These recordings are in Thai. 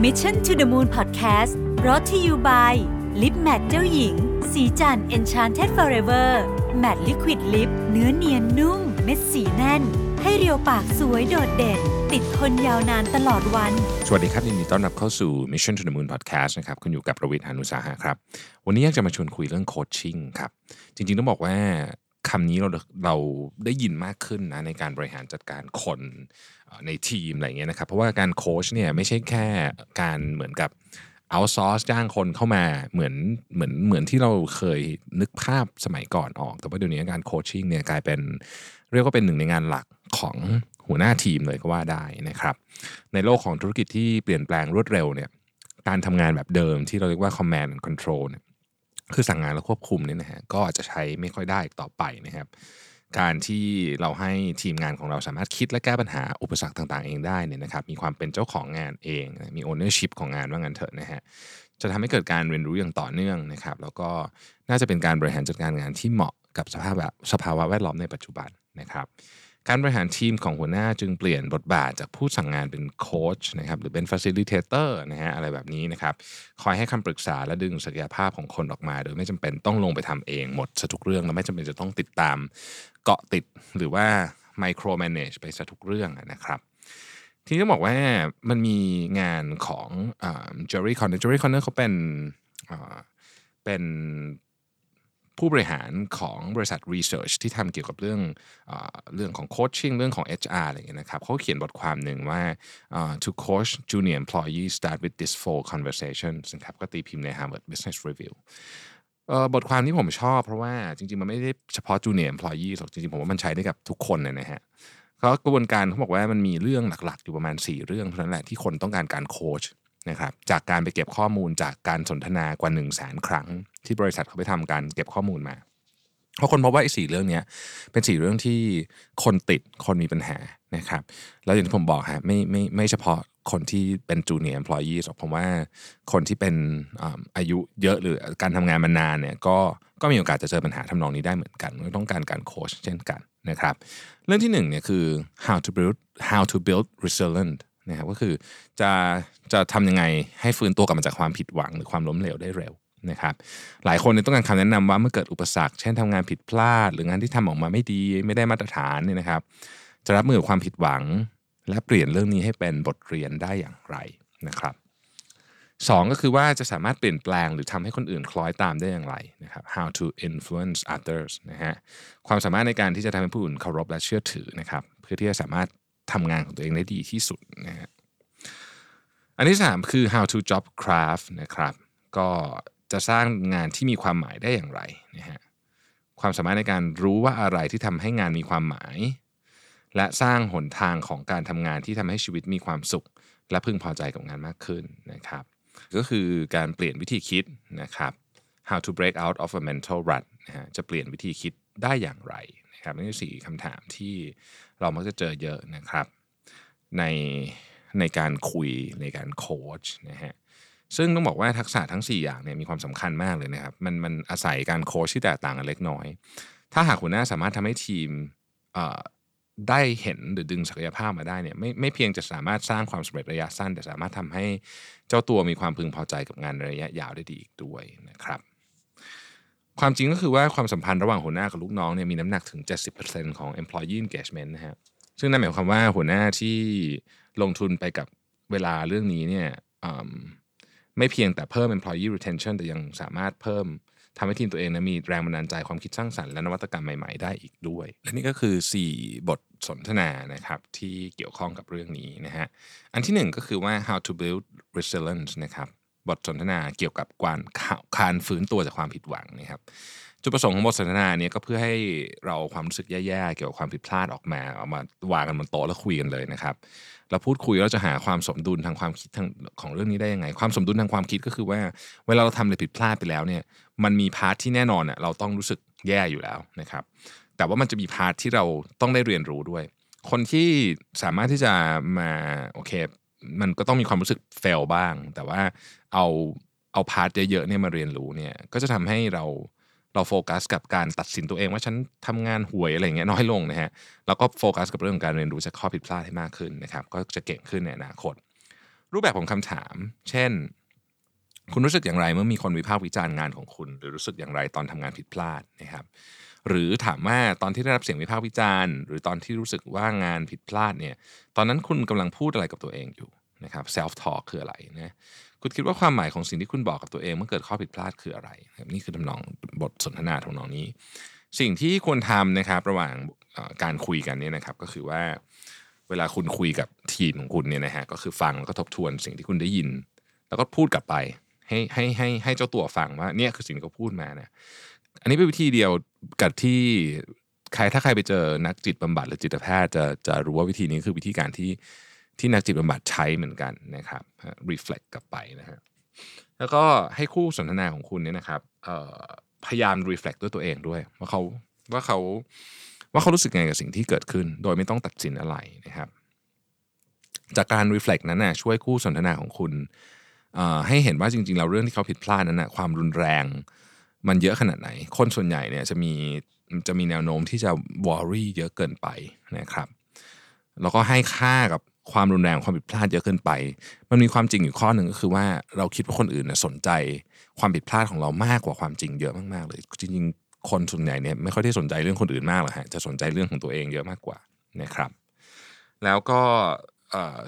Mission to the Moon Podcast รอ t ธออยู่ by ลิปแมทเจ้าหญิง สีจัน Enchanted Forever Matte Liquid Lip เนื้อเนียนนุ่ม เม็ดสีแน่น ให้เรียวปากสวยโดดเด่น ติดทนยาวนานตลอดวัน สวัสดีครับยินดีต้อนรับเข้าสู่ Mission to the Moon Podcast นะครับ คุณอยู่กับประวิทยานุสาหะครับ วันนี้อยากจะมาชวนคุยเรื่องโคชชิ่งครับ จริงๆต้องบอกว่า คำนี้เราเราได้ยินมากขึ้นนะในการบริหารจัดการคนในทีมอะไรเงี้ยนะครับ เพราะว่าการโค้ชเนี่ยไม่ใช่แค่การเหมือนกับเอาซอร์สจ้างคนเข้ามาเหมือนเหมือนเหมือนที่เราเคยนึกภาพสมัยก่อนออก แต่ว่าเดี๋ยวนี้การโคชชิ่งเนี่ยกลายเป็นเรียกว่าเป็นหนึ่งในงานหลักของหัวหน้าทีมเลยก็ว่าได้นะครับ ในโลกของธุรกิจที่เปลี่ยนแปลงรวดเร็วเนี่ยการทำงานแบบเดิมที่เราเรียกว่า command and control เนี่ย คือสั่งงานแล้วควบคุมเนี่ยนะฮะก็อาจจะใช้ไม่ค่อยได้อีกต่อไปนะครับ การที่เราให้ทีมงานของเราสามารถคิดและแก้ปัญหาอุปสรรคต่างๆ เองได้เนี่ยนะครับ มีความเป็นเจ้าของงานเองมี ownership ของงานว่างั้นเถอะนะฮะจะทำให้เกิดการเรียนรู้อย่างต่อเนื่องนะครับ แล้วก็น่าจะเป็นการบริหารจัดการงานที่เหมาะกับสภาพแบบสภาวะแวดล้อมในปัจจุบันนะครับ การบริหารทีมของหัวหน้าจึงเปลี่ยนบทบาทจากผู้สั่งงานเป็นโค้ชนะครับหรือเป็น facilitator นะฮะอะไรแบบนี้นะครับคอยให้คำปรึกษาและดึงศักยภาพของคนออกมา โดยไม่จำเป็นต้องลงไปทำเองหมดซะทุกเรื่อง และไม่จำเป็นจะต้องติดตามเกาะติดหรือว่า micro manage ไปซะทุกเรื่องนะครับทีนี้ต้องบอกว่ามันมีงานของ Jerry Connor Jerry Connor เขาเป็นเป็น ผู้บริหารของบริษัท Research ที่ทำเกี่ยวกับเรื่องเอเรื่องของ coaching เรื่องของ HR อะไรอย่างเงี้ยนะครับเขาเขียนบทความหนึ่งว่าเอ่อ to coach junior employees start with this four conversations นะครับก็ตีพิมพ์ใน Harvard Business Review บทความที่ผมชอบเพราะว่าจริง ๆ มันไม่ได้เฉพาะ junior employee หรอกจริง ๆ ผมว่ามันใช้ได้กับทุกคนเลยนะฮะเขากระบวนการเขาบอกว่ามันมีเรื่องหลักๆ อยู่ประมาณ 4 เรื่องเท่านั้นแหละที่คนต้องการการโคช นะครับจากการไปเก็บข้อมูลจากการสนทนากว่า1 0 0 0 0แสนครั้ง ที่บริษัทเขาไปทำการเก็บข้อมูลมาเพราะคนพบว่าไอ้สี่เรื่องนี้เป็นสี่เรื่องที่คนติดคนมีปัญหานะครับแล้วอย่างที่ผมบอกฮะไม่ไม่ไม่เฉพาะคนที่เป็นจูเนียร์ employee หรอกผมว่าคนที่เป็นอาอายุเยอะหรือการทำงานมานานเนี่ยก็ก็มีโอกาสจะเจอปัญหาทำนองนี้ได้เหมือนกันต้องการการโค้ชเช่นกันนะครับ เรื่องที่หนึ่งเนี่ยคือ how to build how to build resilient นะครับก็คือจะจะทำยังไงให้ฟื้นตัวกลับมาจากความผิดหวังหรือความล้มเหลวได้เร็วนะครับหลายคนเนี่ยต้องการคำแนะนำว่าเมื่อเกิดอุปสรรค เช่นทำงานผิดพลาด หรืองานที่ทำออกมาไม่ดีไม่ได้มาตรฐานเนี่ยนะครับ จะรับมือกับความผิดหวัง และเปลี่ยนเรื่องนี้ให้เป็นบทเรียนได้อย่างไรนะครับสองก็คือว่าจะสามารถเปลี่ยนแปลงหรือทำให้คนอื่นคล้อยตามได้อย่างไรนะครับ how to influence others นะฮะความสามารถในการที่จะทำให้ผู้อื่นเคารพและเชื่อถือนะครับ เพื่อที่จะสามารถ ทำงานของตัวเองได้ดีที่สุดนะฮะอันที่สามคือ how to job craft นะครับ ก็จะสร้างงานที่มีความหมายได้อย่างไรนะฮะความสามารถในการรู้ว่าอะไรที่ทำให้งานมีความหมาย และสร้างหนทางของการทำงานที่ทำให้ชีวิตมีความสุข และพึงพอใจกับงานมากขึ้นนะครับ ก็คือการเปลี่ยนวิธีคิดนะครับ how to break out of a mental rut นะฮะจะเปลี่ยนวิธีคิดได้อย่างไร ครับนี่คือสี่คำถามที่เรามักจะเจอเยอะนะครับ ในในการคุยในการโค้ชนะฮะซึ่งต้องบอกว่าทักษะทั้ง 4 อย่างเนี่ยมีความสำคัญมากเลยนะครับมันมันอาศัยการโค้ชที่แตกต่างกันเล็กน้อย ถ้าหากหัวหน้าสามารถทำให้ทีมได้เห็นหรือดึงศักยภาพมาได้เนี่ยไม่ไม่เพียงจะสามารถสร้างความสำเร็จระยะสั้น แต่สามารถทำให้เจ้าตัวมีความพึงพอใจกับงานระยะยาวได้ดีอีกด้วยนะครับ ความจริงก็คือว่าความสัมพันธ์ระหว่างหัวหน้ากับลูกน้องเนี่ยมีน้ำหนักถึง 70%ของ employee engagement นะฮะซึ่งนั่นหมายความว่าหัวหน้าที่ลงทุนไปกับเวลาเรื่องนี้เนี่ยไม่เพียงแต่เพิ่ม employee retention แต่ยังสามารถเพิ่มทำให้ทีมตัวเองนะมีแรงบันดาลใจความคิดสร้างสรรค์และนวัตกรรมใหม่ๆ ได้อีกด้วย และนี่ก็คือ 4 บทสนทนานะครับที่เกี่ยวข้องกับเรื่องนี้นะฮะอันที่หนึ่งก็คือว่า how to build resilience นะครับ บทสนทนาเกี่ยวกับการการฟื้นตัวจากความผิดหวังนะครับจุดประสงค์ของบทสนทนาเนี้ก็เพื่อให้เราความรู้สึกแย่ๆเกี่ยวกับความผิดพลาดออกมาเอามาวางกันบนโต๊ะแล้วคุยกันเลยนะครับเราพูดคุยแล้วจะหาความสมดุลทางความคิดทางของเรื่องนี้ได้ยังไง ความสมดุลทางความคิดก็คือว่า เวลาเราทำอะไรผิดพลาดไปแล้วเนี่ยมันมี part ที่แน่นอนอะเราต้องรู้สึกแย่อยู่แล้วนะครับแต่ว่ามันจะมี part ที่เราต้องได้เรียนรู้ด้วย คนที่สามารถที่จะมาโอเค มันก็ต้องมีความรู้สึก fail บ้าง แต่ว่าเอาเอา part เยอะๆเนี่ยมาเรียนรู้เนี่ยก็จะทำให้เราเราโฟกัสกับการตัดสินตัวเองว่าฉันทำงานห่วยอะไรอย่างเงี้ยน้อยลงนะฮะแล้วก็โฟกัสกับเรื่องของการเรียนรู้จากข้อผิดพลาดให้มากขึ้นนะครับก็จะเก่งขึ้นในอนาคต รูปแบบของคำถาม เช่น คุณรู้สึกอย่างไรเมื่อมีคนวิพากษ์วิจารณ์งานของคุณ หรือรู้สึกอย่างไรตอนทำงานผิดพลาดนะครับ หรือถามว่าตอนที่ได้รับเสียงวิพากษ์วิจารณ์ หรือตอนที่รู้สึกว่างานผิดพลาดเนี่ยตอนนั้นคุณกำลังพูดอะไรกับตัวเองอยู่นะครับ self talk คืออะไรนะคุณคิดว่าความหมายของสิ่งที่คุณบอกกับตัวเองเมื่อเกิดข้อผิดพลาดคืออะไรนี่คือทำนองบทสนทนาทำนองนี้ สิ่งที่ควรทำนะครับระหว่างการคุยกันเนี่ยนะครับ ก็คือว่าเวลาคุณคุยกับทีมของคุณเนี่ยนะฮะก็คือฟังแล้วก็ทบทวนสิ่งที่คุณได้ยิน แล้วก็พูดกลับไปให้ให้ให้ให้เจ้าตัวฟังว่าเนี่ยคือสิ่งที่เขาพูดมาเนี่ย อันนี้เป็นวิธีเดียวกับที่ใครถ้าใครไปเจอนักจิตบำบัดหรือจิตแพทย์จะจะรู้ว่าวิธีนี้คือวิธีการที่ที่นักจิตบำบัดใช้เหมือนกันนะครับ reflect กลับไปนะฮะแล้วก็ให้คู่สนทนาของคุณเนี่ยนะครับพยายาม reflect ด้วยตัวเองด้วย ว่าเขาว่าเขาว่าเขารู้สึกไงกับสิ่งที่เกิดขึ้น โดยไม่ต้องตัดสินอะไรนะครับ จากการ reflect นั้นนะช่วยคู่สนทนาของคุณให้เห็นว่าจริงๆเราเรื่องที่เขาผิดพลาดนั้นนะความรุนแรง มันเยอะขนาดไหน คนส่วนใหญ่เนี่ยจะมีจะมีแนวโน้มที่จะ worry เยอะเกินไปนะครับ แล้วก็ให้ค่ากับความรุนแรงความผิดพลาดเยอะเกินไป มันมีความจริงอยู่ข้อหนึ่งก็คือว่าเราคิดว่าคนอื่นสนใจความผิดพลาดของเรามากกว่าความจริงเยอะมากๆเลย จริงๆ คนส่วนใหญ่เนี่ยไม่ค่อยได้สนใจเรื่องคนอื่นมากหรอกฮะจะสนใจเรื่องของตัวเองเยอะมากกว่านะครับ แล้วก็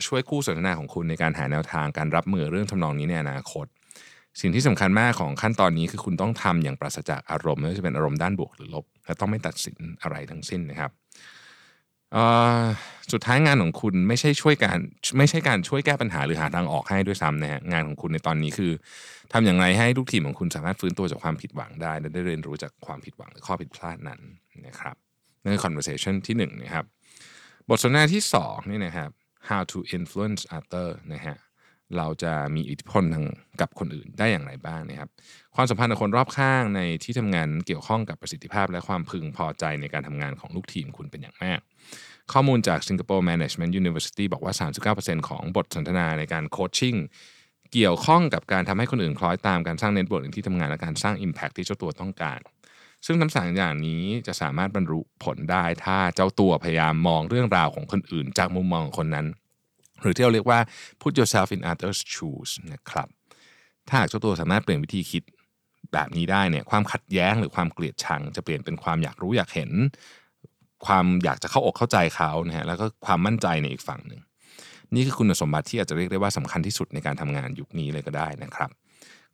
ช่วยคู่สนทนาของคุณในการหาแนวทางการรับมือเรื่องทำนองนี้ในอนาคต สิ่งที่สำคัญมากของขั้นตอนนี้คือคุณต้องทำอย่างปราศจากอารมณ์ไม่ว่าจะเป็นอารมณ์ด้านบวกหรือลบ และต้องไม่ตัดสินอะไรทั้งสิ้นนะครับสุดท้ายงานของคุณไม่ใช่ช่วยการไม่ใช่การช่วยแก้ปัญหาหรือหาทางออกให้ด้วยซ้ำนะฮะงานของคุณในตอนนี้คือทำอย่างไรให้ลูกทีมของคุณสามารถฟื้นตัวจากความผิดหวังได้ และได้เรียนรู้จากความผิดหวังหรือข้อผิดพลาดนั้นนะครับนั่นคือ conversation ที่1นนะครับบทสนทนาที่2นี่นะครับ how to influence other นะฮะ เราจะมีอิทธิพลทางกับคนอื่นได้อย่างไรบ้างนะครับ ความสัมพันธ์กับคนรอบข้างในที่ทำงานเกี่ยวข้องกับประสิทธิภาพ และความพึงพอใจในการทำงานของลูกทีมคุณเป็นอย่างมาก ข้อมูลจาก Singapore Management University บอกว่า 39%ของบทสนทนาในการ coaching เกี่ยวข้องกับการทำให้คนอื่นคล้อยตามการสร้าง network ในที่ทำงานและการสร้าง Impact ที่เจ้าตัวต้องการ ซึ่งทั้งสามอย่างนี้จะสามารถบรรลุผลได้ถ้าเจ้าตัวพยายามมองเรื่องราวของคนอื่น จากมุมมองคนนั้น หรือที่เราเรียกว่า put yourself in others shoes นะครับถ้าหากเจ้าตัวสามารถเปลี่ยนวิธีคิดแบบนี้ได้เนี่ยความขัดแย้งหรือความเกลียดชัง จะเปลี่ยนเป็นความอยากรู้อยากเห็น ความอยากจะเข้าอกเข้าใจเขานะฮะแล้วก็ความมั่นใจในอีกฝั่งหนึ่งนี่คือคุณสมบัติที่อาจจะเรียกได้ว่าสำคัญที่สุดในการทำงานยุคนี้เลยก็ได้นะครับ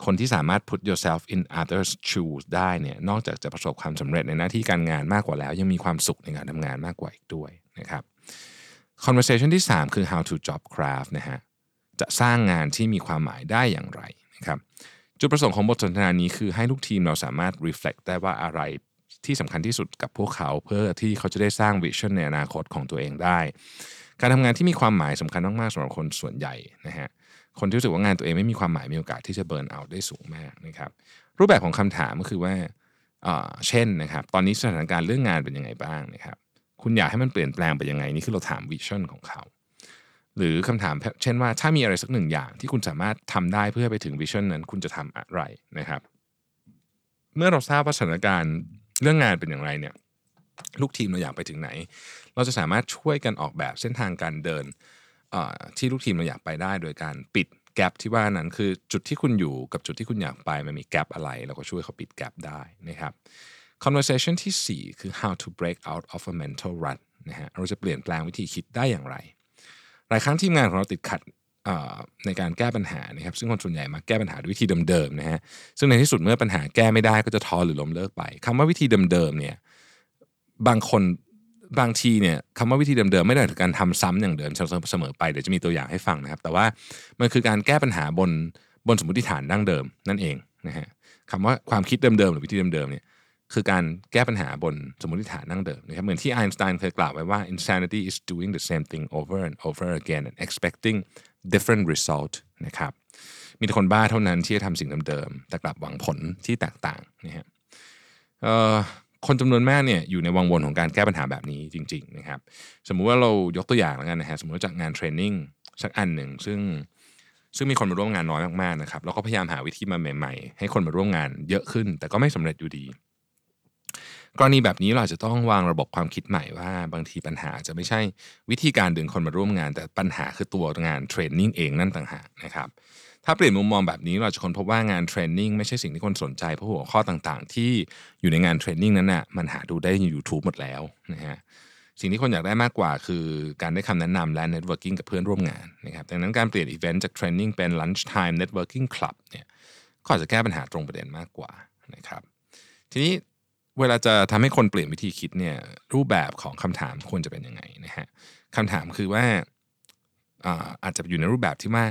คนที่สามารถ put yourself in others shoes ได้เนี่ยนอกจากจะประสบความสำเร็จในหน้าที่การงานมากกว่าแล้ว ยังมีความสุขในการทำงานมากกว่าอีกด้วยนะครับ conversation ที่ 3 คือ how to job craft นะฮะจะสร้างงานที่มีความหมายได้อย่างไรนะครับจุดประสงค์ของบทสนทนานี้คือให้ลูกทีมเราสามารถ reflect ได้ว่าอะไรที่สำคัญที่สุดกับพวกเขาเพื่อที่เขาจะได้สร้าง vision ในอนาคตของตัวเองได้ การทำงานที่มีความหมายสำคัญมากๆสำหรับคนส่วนใหญ่นะฮะคนที่รู้สึกว่างานตัวเองไม่มีความหมายมีโอกาสที่จะ burnout ได้สูงมากนะครับรูปแบบของคำถามก็คือว่าเช่นนะครับตอนนี้สถานการณ์เรื่องงานเป็นยังไงบ้างนะครับ คุณอยากให้มันเปลี่ยนแปลงไปยังไงนี่คือเราถาม vision ของเขาหรือคำถามเช่นว่าถ้ามีอะไรสักหนึ่งอย่างที่คุณสามารถทำได้เพื่อไปถึง vision นั้นคุณจะทำอะไรนะครับ เมื่อเราทราบว่าสถานการณ์เรื่องงานเป็นอย่างไรเนี่ยลูกทีมเราอยากไปถึงไหน เราจะสามารถช่วยกันออกแบบเส้นทางการเดินที่ลูกทีมเราอยากไปได้ โดยการปิดแกลบที่ว่านั้นคือจุดที่คุณอยู่กับจุดที่คุณอยากไปมันมีแกลบอะไร เราก็ช่วยเขาปิดแกลบได้นะครับ conversation ที่ 4 คือ how to break out of a mental rut นะฮะเราจะเปลี่ยนแปลงวิธีคิดได้อย่างไร หลายครั้งทีมงานของเราติดขัดในการแก้ปัญหานะครับซึ่งคนส่วนใหญ่มาแก้ปัญหาด้วยวิธีเดิมๆนะฮะซึ่งในที่สุดเมื่อปัญหาแก้ไม่ได้ก็จะท้อหรือล้มเลิกไปคำว่าวิธีเดิมๆเนี่ยบางคนบางทีเนี่ยคำว่าวิธีเดิมๆไม่ได้ถึงการทำซ้ำอย่างเดิมเสมอไปเดี๋ยวจะมีตัวอย่างให้ฟังนะครับ แต่ว่ามันคือการแก้ปัญหาบนบนสมมติฐานดั้งเดิมนั่นเองนะฮะคำว่าความคิดเดิมๆหรือวิธีเดิมๆเนี่ย คือการแก้ปัญหาบนสมมติฐานนั่งเดิมนะครับเหมือนที่ไอน์สไตน์เคยกล่าวไว้ว่า insanity is doing the same thing over and over again and expecting different result นะครับมีแต่คนบ้าเท่านั้นที่จะทำสิ่งเดิมๆแต่กลับหวังผลที่แตกต่างนะฮะคนจำนวนมากเนี่ยอยู่ในวังวนของการแก้ปัญหาแบบนี้จริง ๆ นะครับ สมมุติว่าเรายกตัวอย่างแล้วกันนะฮะสมมติจากงานเทรนนิ่งสักอันหนึ่งซึ่งซึ่งมีคนมาร่วมงานน้อยมากๆนะครับเราก็พยายามหาวิธีมาใหม่ ๆ ให้คนมาร่วมงานเยอะขึ้น แต่ก็ไม่สำเร็จอยู่ดี กรณีแบบนี้เราจะต้องวางระบบความคิดใหม่ว่าบางทีปัญหาจะไม่ใช่วิธีการดึงคนมาร่วมงาน แต่ปัญหาคือตัวงาน training เองนั่นต่างหากนะครับถ้าเปลี่ยนมุมมองแบบนี้เราจะค้นพบว่างาน training ไม่ใช่สิ่งที่คนสนใจเพราะหัวข้อต่างๆ ที่อยู่ในงาน training นั้นน่ะมันหาดูได้ใน YouTube หมดแล้วนะฮะสิ่งที่คนอยากได้มากกว่าคือการได้คำแนะนำและ networking กับเพื่อนร่วมงานนะครับดังนั้นการเปลี่ยนอีเวนต์จาก training เป็น lunch time networking club เนี่ยก็อาจจะแก้ปัญหาตรงประเด็นมากกว่านะครับทีนี้ เวลาจะทำให้คนเปลี่ยนวิธีคิดเนี่ยรูปแบบของคำถามควรจะเป็นยังไงนะฮะคำถามคือว่าอาจจะอยู่ในรูปแบบที่ว่า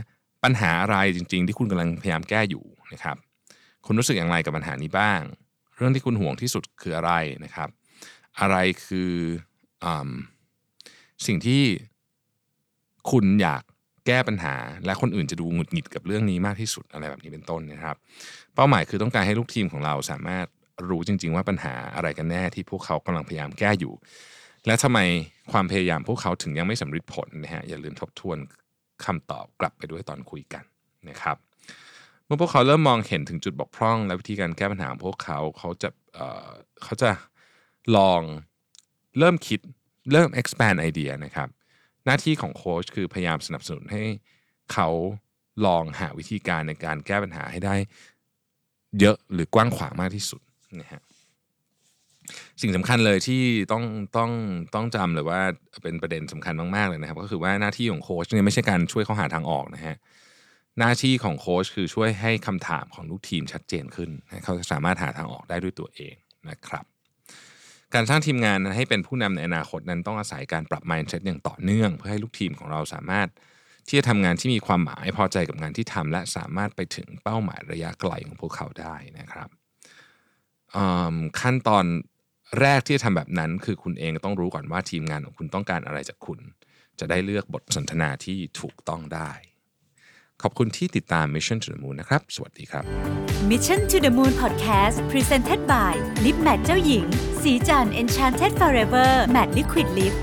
ปัญหาอะไรจริง ๆ ที่คุณกำลังพยายามแก้อยู่นะครับ คุณรู้สึกอย่างไรกับปัญหานี้บ้าง เรื่องที่คุณห่วงที่สุดคืออะไรนะครับ อะไรคืออสิ่งที่คุณอยากแก้ปัญหา และคนอื่นจะดูหงุดหงิดกับเรื่องนี้มากที่สุดอะไรแบบนี้เป็นต้นนะครับ เป้าหมายคือต้องการให้ลูกทีมของเราสามารถ รู้จริง ๆ ว่าปัญหาอะไรกันแน่ที่พวกเขากำลังพยายามแก้อยู่ และทำไมความพยายามพวกเขาถึงยังไม่สำเร็จผลนะฮะอย่าลืมทบทวนคำตอบกลับไปด้วยตอนคุยกันนะครับ เมื่อพวกเขาเริ่มมองเห็นถึงจุดบกพร่อง และวิธีการแก้ปัญหาของพวกเขาเขาจะเเขาจะลองเริ่มคิดเริ่ม expand ไอเดียนะครับ หน้าที่ของโค้ชคือพยายามสนับสนุนให้เขาลองหาวิธีการในการแก้ปัญหาให้ได้เยอะหรือกว้างขวางมากที่สุด นะฮะสิ่งสำคัญเลยที่ต้องต้องต้องจำเลยว่าเป็นประเด็นสำคัญมากๆเลยนะครับ ก็คือว่าหน้าที่ของโค้ชเนี่ยไม่ใช่การช่วยเขาหาทางออกนะฮะหน้าที่ของโค้ชคือช่วยให้คำถามของลูกทีมชัดเจนขึ้น เขาจะสามารถหาทางออกได้ด้วยตัวเองนะครับ การสร้างทีมงานให้เป็นผู้นำในอนาคตนั้นต้องอาศัยการปรับ mindset อย่างต่อเนื่อง เพื่อให้ลูกทีมของเราสามารถที่จะทำงานที่มีความหมายพอใจกับงานที่ทำและสามารถไปถึงเป้าหมายระยะไกลของพวกเขาได้นะครับ ขั้นตอนแรกที่จะทำแบบนั้นคือคุณเองต้องรู้ก่อนว่าทีมงานของคุณต้องการอะไรจากคุณ จะได้เลือกบทสนทนาที่ถูกต้องได้ ขอบคุณที่ติดตาม Mission to the Moon นะครับ สวัสดีครับ Mission to the Moon Podcast Presented by Lip Matte เจ้าหญิง สีจัน Enchanted Forever Matte Liquid Lip